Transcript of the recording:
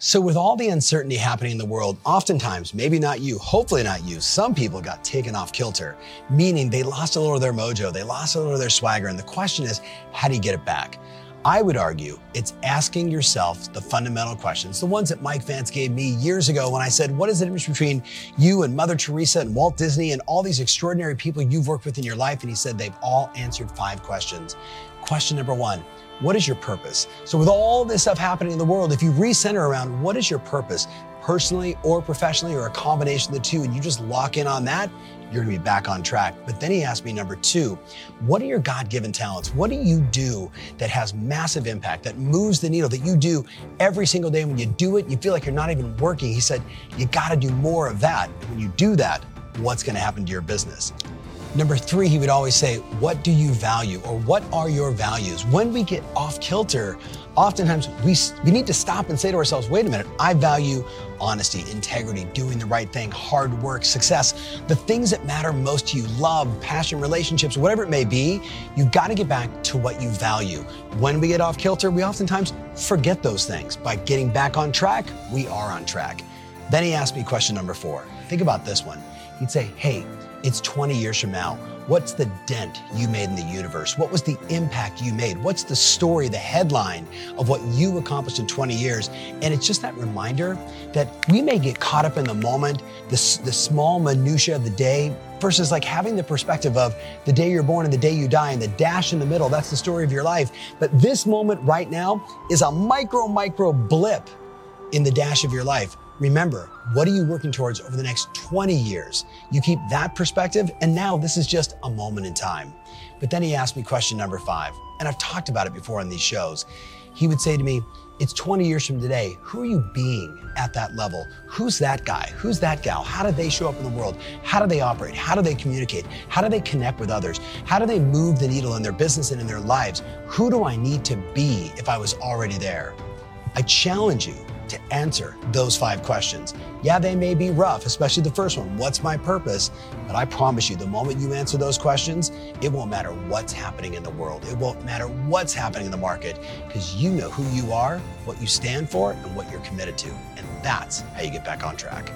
So, with all the uncertainty happening in the world, oftentimes, maybe not you, hopefully not you, some people got taken off kilter, meaning they lost a little of their mojo, they lost a little of their swagger. And the question is, how do you get it back? I would argue it's asking yourself the fundamental questions, the ones that Mike Vance gave me years ago when I said, What is the difference between you and Mother Teresa and Walt Disney and all these extraordinary people you've worked with in your life? And he said, They've all answered five questions. Question number one what is your purpose? So, with all this stuff happening in the world, if you recenter around what is your purpose, personally or professionally, or a combination of the two, and you just lock in on that, you're gonna be back on track. But then he asked me, number two, what are your God given talents? What do you do that has massive impact, that moves the needle, that you do every single day? When you do it, you feel like you're not even working. He said, you gotta do more of that. When you do that, what's gonna happen to your business? Number three, he would always say, What do you value or what are your values? When we get off kilter, oftentimes we, we need to stop and say to ourselves, Wait a minute, I value honesty, integrity, doing the right thing, hard work, success, the things that matter most to you, love, passion, relationships, whatever it may be. You've got to get back to what you value. When we get off kilter, we oftentimes forget those things. By getting back on track, we are on track. Then he asked me question number four. Think about this one. He'd say, Hey, it's 20 years from now. What's the dent you made in the universe? What was the impact you made? What's the story, the headline of what you accomplished in 20 years? And it's just that reminder that we may get caught up in the moment, the, the small minutia of the day, versus like having the perspective of the day you're born and the day you die and the dash in the middle. That's the story of your life. But this moment right now is a micro, micro blip in the dash of your life. Remember, what are you working towards over the next 20 years? You keep that perspective, and now this is just a moment in time. But then he asked me question number five, and I've talked about it before on these shows. He would say to me, It's 20 years from today. Who are you being at that level? Who's that guy? Who's that gal? How do they show up in the world? How do they operate? How do they communicate? How do they connect with others? How do they move the needle in their business and in their lives? Who do I need to be if I was already there? I challenge you to answer those five questions. Yeah, they may be rough, especially the first one what's my purpose? But I promise you, the moment you answer those questions, it won't matter what's happening in the world. It won't matter what's happening in the market because you know who you are, what you stand for, and what you're committed to. And that's how you get back on track.